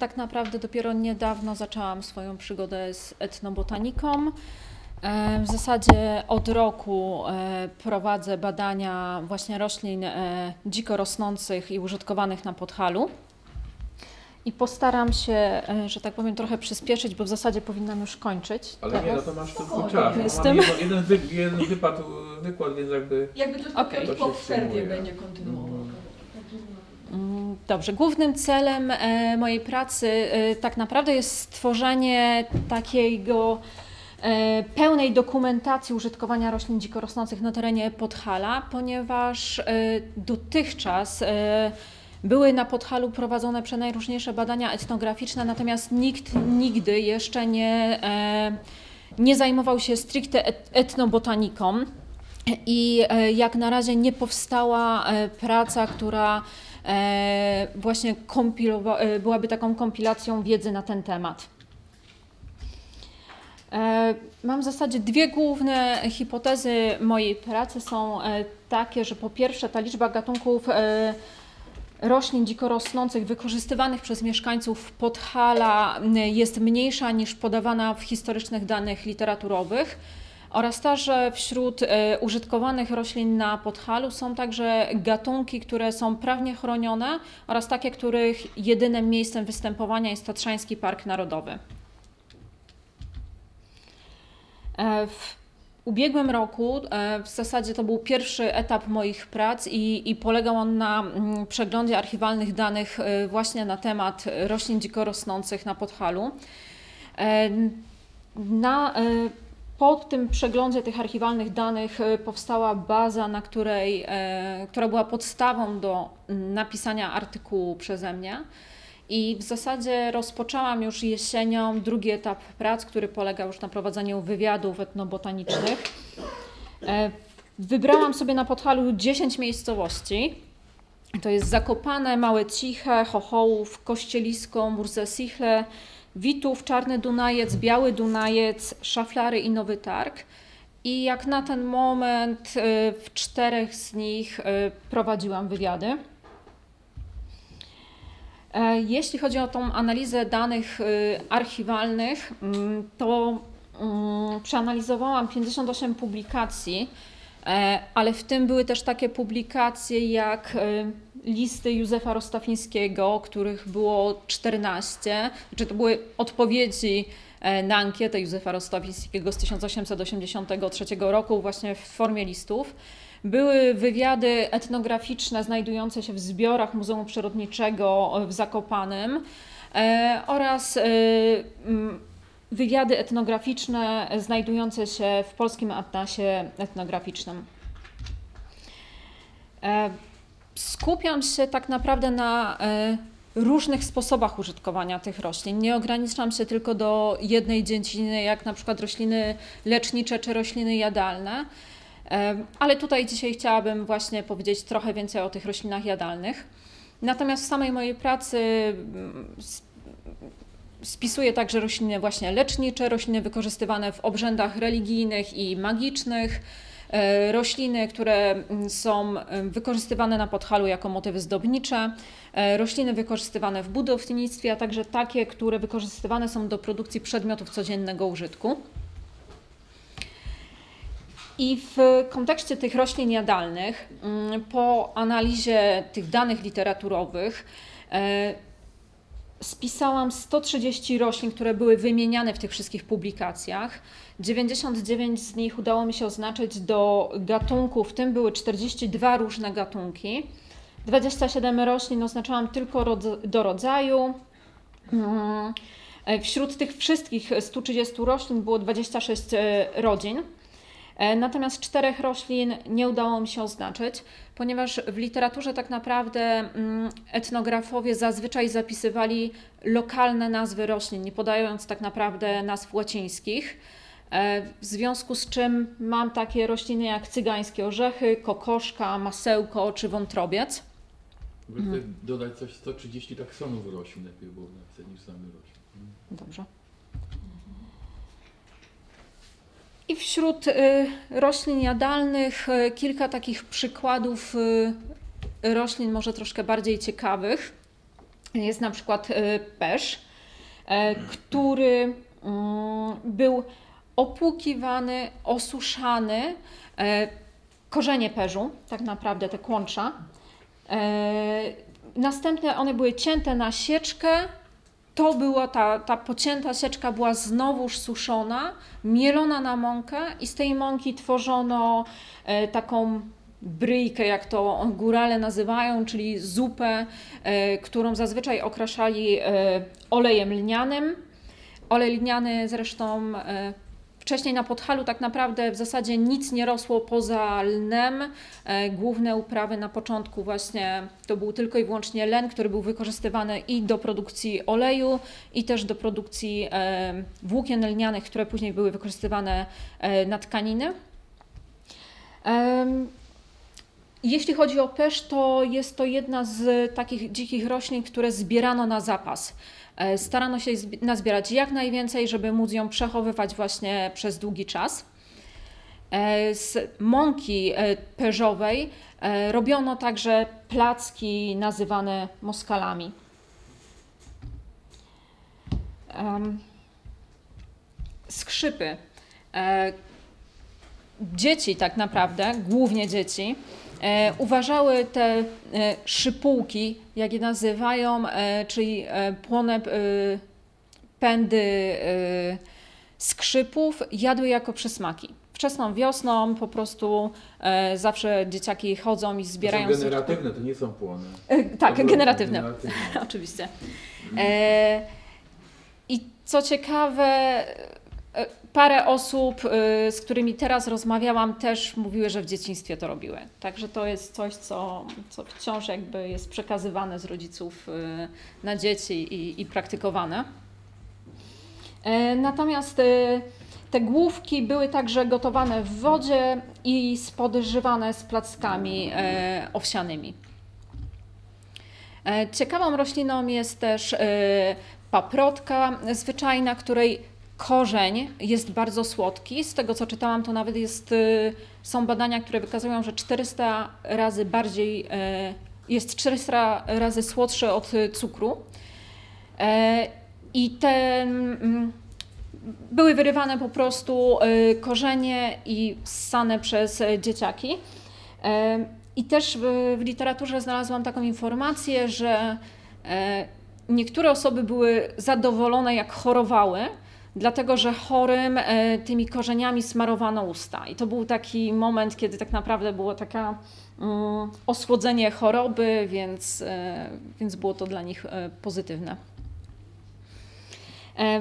tak naprawdę dopiero niedawno zaczęłam swoją przygodę z etnobotaniką. E, w zasadzie od roku e, prowadzę badania właśnie roślin e, dziko rosnących i użytkowanych na Podhalu. I postaram się, że tak powiem, trochę przyspieszyć, bo w zasadzie powinnam już kończyć. Ale teraz. nie, no to masz tylko czas. Jestem. Mam jeden, wy, jeden wypad, wykład, więc jakby... Jakby to okay. po przerwie będzie kontynuował. Dobrze. Głównym celem mojej pracy tak naprawdę jest stworzenie takiego E, pełnej dokumentacji użytkowania roślin dzikorosnących na terenie Podhala, ponieważ e, dotychczas e, były na Podhalu prowadzone przenajróżniejsze badania etnograficzne, natomiast nikt nigdy jeszcze nie, nie zajmował się stricte etnobotaniką i jak na razie nie powstała praca, która właśnie byłaby taką kompilacją wiedzy na ten temat. E, mam w zasadzie dwie główne hipotezy mojej pracy. Są e, takie, że po pierwsze ta liczba gatunków e, roślin dzikorosnących wykorzystywanych przez mieszkańców Podhala jest mniejsza niż podawana w historycznych danych literaturowych oraz to, że wśród użytkowanych roślin na Podhalu są także gatunki, które są prawnie chronione oraz takie, których jedynym miejscem występowania jest Tatrzański Park Narodowy. E, w ubiegłym roku e, w zasadzie to był pierwszy etap moich prac i, i polegał on na mm, przeglądzie archiwalnych danych e, właśnie na temat roślin dziko rosnących na Podhalu. Na, po tym przeglądzie tych archiwalnych danych powstała baza, na której, która była podstawą do napisania artykułu przeze mnie. I w zasadzie rozpoczęłam już jesienią drugi etap prac, który polegał już na prowadzeniu wywiadów etnobotanicznych. E, wybrałam sobie na Podhalu 10 miejscowości. To jest Zakopane, Małe Ciche, Chochołów, Kościelisko, Murzesichle, Witów, Czarny Dunajec, Biały Dunajec, Szaflary i Nowy Targ. I jak na ten moment e, w czterech z nich e, prowadziłam wywiady. E, jeśli chodzi o tą analizę danych y, archiwalnych, mm, to mm, przeanalizowałam 58 publikacji, e, ale w tym były też takie publikacje jak y, listy Józefa Rostafińskiego, których było 14, czy to były odpowiedzi e, na ankietę Józefa Rostafińskiego z 1883 roku właśnie w formie listów. Były wywiady etnograficzne znajdujące się w zbiorach Muzeum Przyrodniczego w Zakopanem e, oraz e, wywiady etnograficzne znajdujące się w Polskim Atlasie Etnograficznym. E, skupiam się tak naprawdę na różnych sposobach użytkowania tych roślin. Nie ograniczam się tylko do jednej dziedziny, jak na przykład rośliny lecznicze czy rośliny jadalne. Ale tutaj dzisiaj chciałabym właśnie powiedzieć trochę więcej o tych roślinach jadalnych. Natomiast w samej mojej pracy mm, spisuję także rośliny właśnie lecznicze, rośliny wykorzystywane w obrzędach religijnych i magicznych, e, rośliny, które mm, są wykorzystywane na podhalu jako motywy zdobnicze, e, rośliny wykorzystywane w budownictwie, a także takie, które wykorzystywane są do produkcji przedmiotów codziennego użytku. I w kontekście tych roślin jadalnych, mm, po analizie tych danych literaturowych, e, spisałam 130 roślin, które były wymieniane w tych wszystkich publikacjach. 99 z nich udało mi się oznaczyć do gatunków, w tym były 42 różne gatunki. 27 roślin oznaczałam tylko do rodzaju. Mm, e, wśród tych wszystkich 130 roślin było 26 e, rodzin. E, natomiast czterech roślin nie udało mi się oznaczyć, ponieważ w literaturze tak naprawdę mm, etnografowie zazwyczaj zapisywali lokalne nazwy roślin, nie podając tak naprawdę nazw łacińskich. E, w związku z czym mam takie rośliny jak cygańskie orzechy, kokoszka, masełko czy wątrobiec. Mhm. Dodać coś 130 taksonów roślin lepiej było niż same roślin. Dobrze. I wśród y, roślin jadalnych y, kilka takich przykładów y, roślin może troszkę bardziej ciekawych. jest na przykład pesz, który mm, był opłukiwany, osuszany, korzenie perzu, tak naprawdę te kłącza. Następnie one były cięte na sieczkę, to była ta, ta pocięta sieczka była znowuż suszona, mielona na mąkę i z tej mąki tworzono e, taką bryjkę, jak to górale nazywają, czyli zupę, e, którą zazwyczaj okraszali e, olejem lnianym. Olej lniany zresztą e, Wcześniej na Podhalu tak naprawdę w zasadzie nic nie rosło poza lnem. E, główne uprawy na początku właśnie to był tylko i wyłącznie len, który był wykorzystywany i do produkcji oleju, i też do produkcji e, włókien lnianych, które później były wykorzystywane e, na tkaniny. Jeśli chodzi o pesz, to jest to jedna z takich dzikich roślin, które zbierano na zapas. E, starano się nazbierać jak najwięcej, żeby móc ją przechowywać właśnie przez długi czas. E, z mąki e, perzowej robiono także placki nazywane moskalami. Skrzypy. Dzieci tak naprawdę, głównie dzieci, uważały te e, szypułki, jak je nazywają, e, czyli płone pędy skrzypów, jadły jako przysmaki. Wczesną wiosną po prostu zawsze dzieciaki chodzą i zbierają... To są generatywne, to nie są płone. tak, generatywne. generatywne. Oczywiście. I co ciekawe, Parę osób, y, z którymi teraz rozmawiałam, też mówiły, że w dzieciństwie to robiły. Także to jest coś, co, co wciąż jakby jest przekazywane z rodziców y, na dzieci i, i praktykowane. E, natomiast te główki były także gotowane w wodzie i spodżywane z plackami e, owsianymi. E, ciekawą rośliną jest też paprotka zwyczajna, której korzeń jest bardzo słodki. Z tego co czytałam, to nawet jest, y, są badania, które wykazują, że 400 razy bardziej, y, jest 400 razy słodszy od cukru. E, I te mm, były wyrywane po prostu y, korzenie i ssane przez dzieciaki. E, I też w, w literaturze znalazłam taką informację, że e, niektóre osoby były zadowolone, jak chorowały, dlatego że chorym e, tymi korzeniami smarowano usta. I to był taki moment, kiedy tak naprawdę było taka mm, osłodzenie choroby, więc, e, więc było to dla nich e, pozytywne.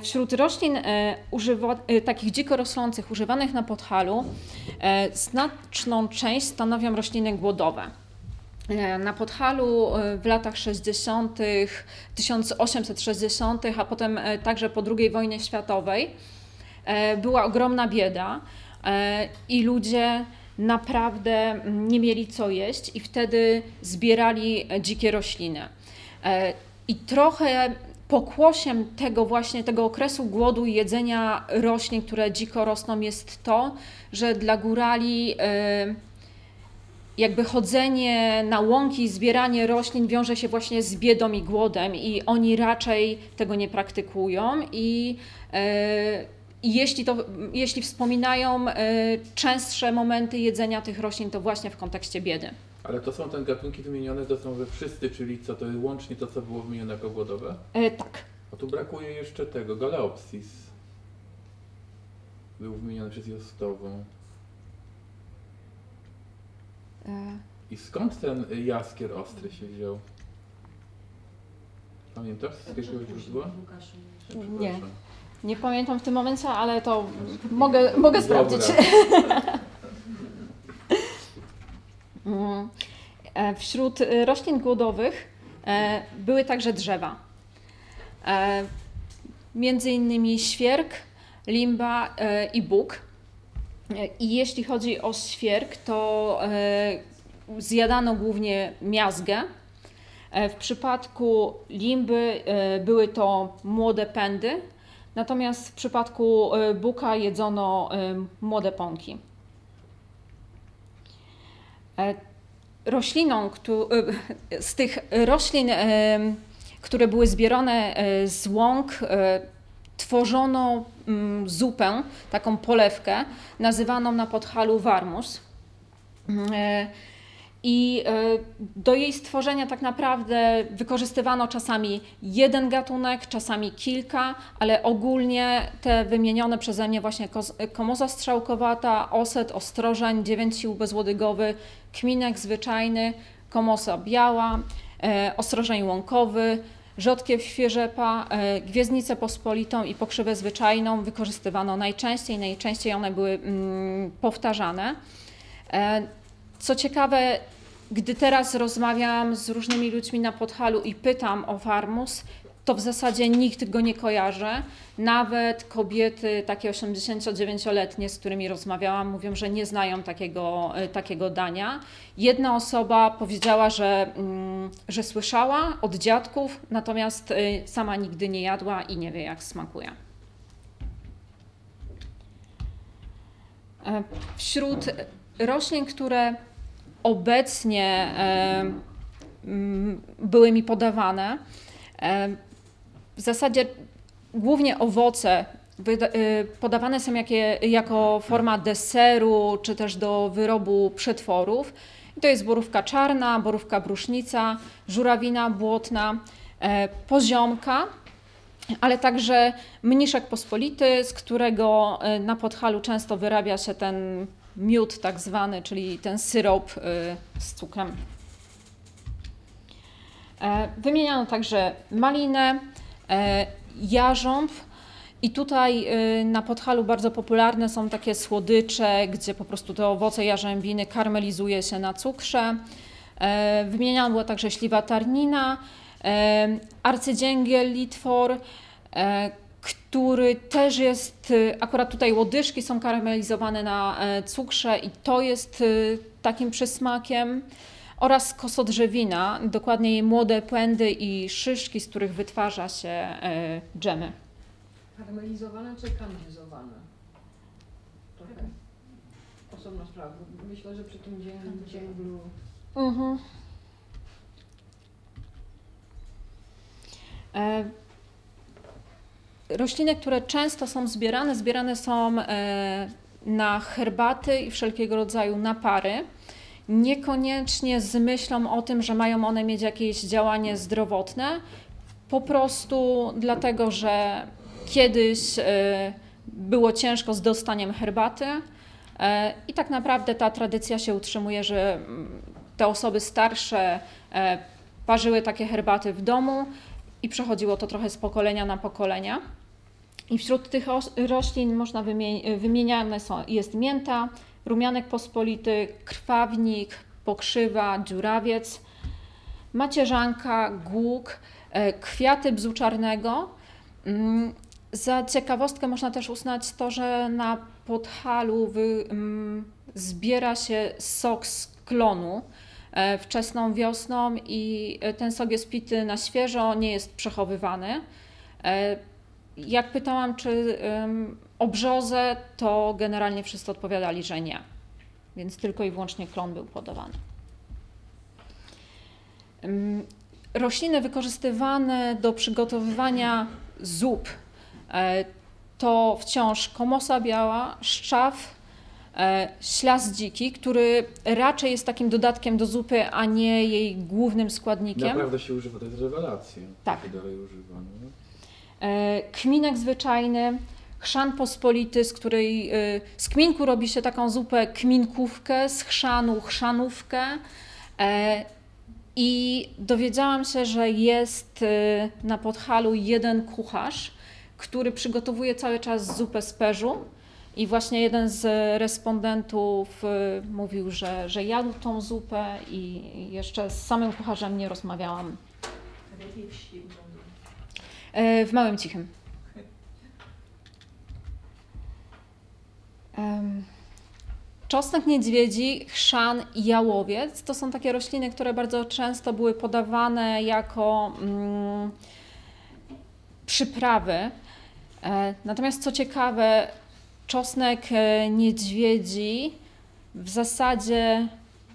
Wśród roślin używa, takich dziko rosnących, używanych na Podhalu, znaczną część stanowią rośliny głodowe. E, na Podhalu e, w latach 60., 1860., a potem e, także po II wojnie światowej była ogromna bieda i ludzie naprawdę nie mieli co jeść i wtedy zbierali dzikie rośliny. I trochę pokłosiem tego właśnie, tego okresu głodu i jedzenia roślin, które dziko rosną jest to, że dla górali jakby chodzenie na łąki i zbieranie roślin wiąże się właśnie z biedą i głodem i oni raczej tego nie praktykują i e, jeśli, to, jeśli wspominają e, częstsze momenty jedzenia tych roślin, to właśnie w kontekście biedy. Ale to są te gatunki wymienione, to są we wszyscy, czyli co to jest łącznie to, co było wymienione jako głodowe? E, tak. A tu brakuje jeszcze tego, Galeopsis. Był wymieniony przez Jostową. I skąd ten jaskier ostry się wziął? Pamiętasz z jakiego źródła? Nie. Nie pamiętam w tym momencie, ale to mogę, mogę sprawdzić. Mm. E, wśród e, roślin głodowych e, były także drzewa. Między innymi świerk, limba i bóg. I jeśli chodzi o świerk, to e, zjadano głównie miazgę. E, w przypadku limby e, były to młode pędy, natomiast w przypadku buka jedzono młode pąki. Rośliną, z tych roślin które były zbierane z łąk, tworzono mm, zupę, taką polewkę, nazywaną na Podhalu warmus. I e, do jej stworzenia tak naprawdę wykorzystywano czasami jeden gatunek, czasami kilka, ale ogólnie te wymienione przeze mnie właśnie komoza strzałkowata, oset, ostrożeń, dziewięć sił bezłodygowy, kminek zwyczajny, komosa biała, e, ostrożeń łąkowy, rzodkiew świeżepa, e, gwiezdnicę pospolitą i pokrzywę zwyczajną wykorzystywano najczęściej, najczęściej one były mm, powtarzane. Co ciekawe, gdy teraz rozmawiam z różnymi ludźmi na Podhalu i pytam o Farmus, to w zasadzie nikt go nie kojarzy. Nawet kobiety takie 89-letnie, z którymi rozmawiałam, mówią, że nie znają takiego, e, takiego dania. Jedna osoba powiedziała, że, mm, że słyszała od dziadków, natomiast e, sama nigdy nie jadła i nie wie, jak smakuje. E, wśród roślin, które obecnie były mi podawane, w zasadzie głównie owoce y, podawane są jakie, jako forma deseru, czy też do wyrobu przetworów. I to jest borówka czarna, borówka brusznica, żurawina błotna, e, poziomka, ale także mniszek pospolity, z którego e, na Podhalu często wyrabia się ten miód tak zwany, czyli ten syrop y, z cukrem. E, wymieniano także malinę, e, jarząb i tutaj y, na Podhalu bardzo popularne są takie słodycze, gdzie po prostu te owoce jarzębiny karmelizuje się na cukrze. E, wymieniana była także śliwa tarnina, arcydzięgiel, litwor, który też jest, y, akurat tutaj łodyżki są karamelizowane na e, cukrze i to jest y, takim przysmakiem oraz kosodrzewina, dokładniej młode pędy i szyszki, z których wytwarza się e, dżemy. Karamelizowane czy kanalizowane? Trochę osobna sprawa. Myślę, że przy tym dzięglu... Mhm. E rośliny, które często są zbierane, zbierane są e, na herbaty i wszelkiego rodzaju napary. Niekoniecznie z myślą o tym, że mają one mieć jakieś działanie zdrowotne, po prostu dlatego, że kiedyś e, było ciężko z dostaniem herbaty e, i tak naprawdę ta tradycja się utrzymuje, że mm, te osoby starsze parzyły takie herbaty w domu i przechodziło to trochę z pokolenia na pokolenia. I wśród tych roślin można wymieniane są, jest mięta, rumianek pospolity, krwawnik, pokrzywa, dziurawiec, macierzanka, głuk, e, kwiaty bzu czarnego. Mm, za ciekawostkę można też uznać to, że na Podhalu wy, mm, zbiera się sok z klonu e, wczesną wiosną i e, ten sok jest pity na świeżo, nie jest przechowywany jak pytałam, czy um, o brzozę, to generalnie wszyscy odpowiadali, że nie. Więc tylko i wyłącznie klon był podawany. Um, rośliny wykorzystywane do przygotowywania zup e, to wciąż komosa biała, szczaw, e, ślas dziki, który raczej jest takim dodatkiem do zupy, a nie jej głównym składnikiem. Naprawdę się używa, to jest rewelacja. Tak. Dalej używano. E, kminek zwyczajny, chrzan pospolity, z której e, z kminku robi się taką zupę kminkówkę, z chrzanu chrzanówkę. E, I dowiedziałam się, że jest na Podhalu jeden kucharz, który przygotowuje cały czas zupę z perzu. I właśnie jeden z respondentów mówił, że, że jadł tą zupę i jeszcze z samym kucharzem nie rozmawiałam. E, w Małym Cichym. Czosnek niedźwiedzi, chrzan i jałowiec to są takie rośliny, które bardzo często były podawane jako mm, przyprawy. E, natomiast co ciekawe, czosnek e, niedźwiedzi w zasadzie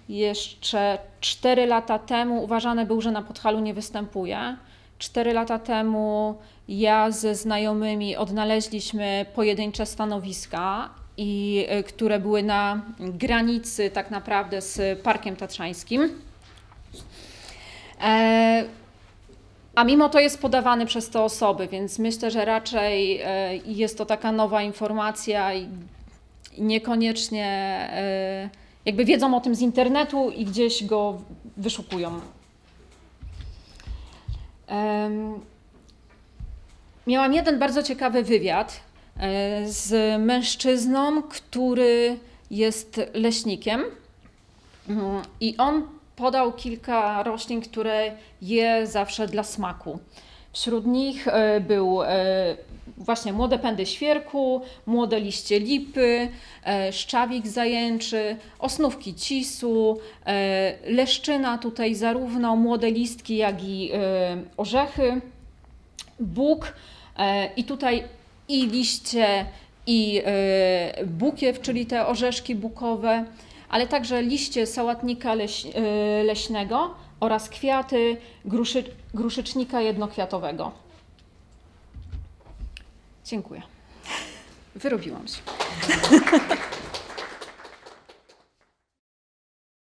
jeszcze 4 lata temu uważany był, że na Podhalu nie występuje Cztery lata temu ja ze znajomymi odnaleźliśmy pojedyncze stanowiska, i, e, które były na granicy tak naprawdę z Parkiem Tatrzańskim. E, a mimo to jest podawany przez te osoby, więc myślę, że raczej e, jest to taka nowa informacja i niekoniecznie e, jakby wiedzą o tym z internetu i gdzieś go wyszukują. Miałam jeden bardzo ciekawy wywiad e, z mężczyzną, który jest leśnikiem mm, i on podał kilka roślin, które je zawsze dla smaku. Wśród nich e, był e, właśnie młode pędy świerku, młode liście lipy, e, szczawik zajęczy, osnówki cisu, leszczyna tutaj zarówno młode listki, jak i orzechy, bóg i tutaj i liście i bukiew, czyli te orzeszki bukowe, ale także liście sałatnika leś, leśnego oraz kwiaty gruszy, gruszycznika jednokwiatowego. Dziękuję. Wyrobiłam się.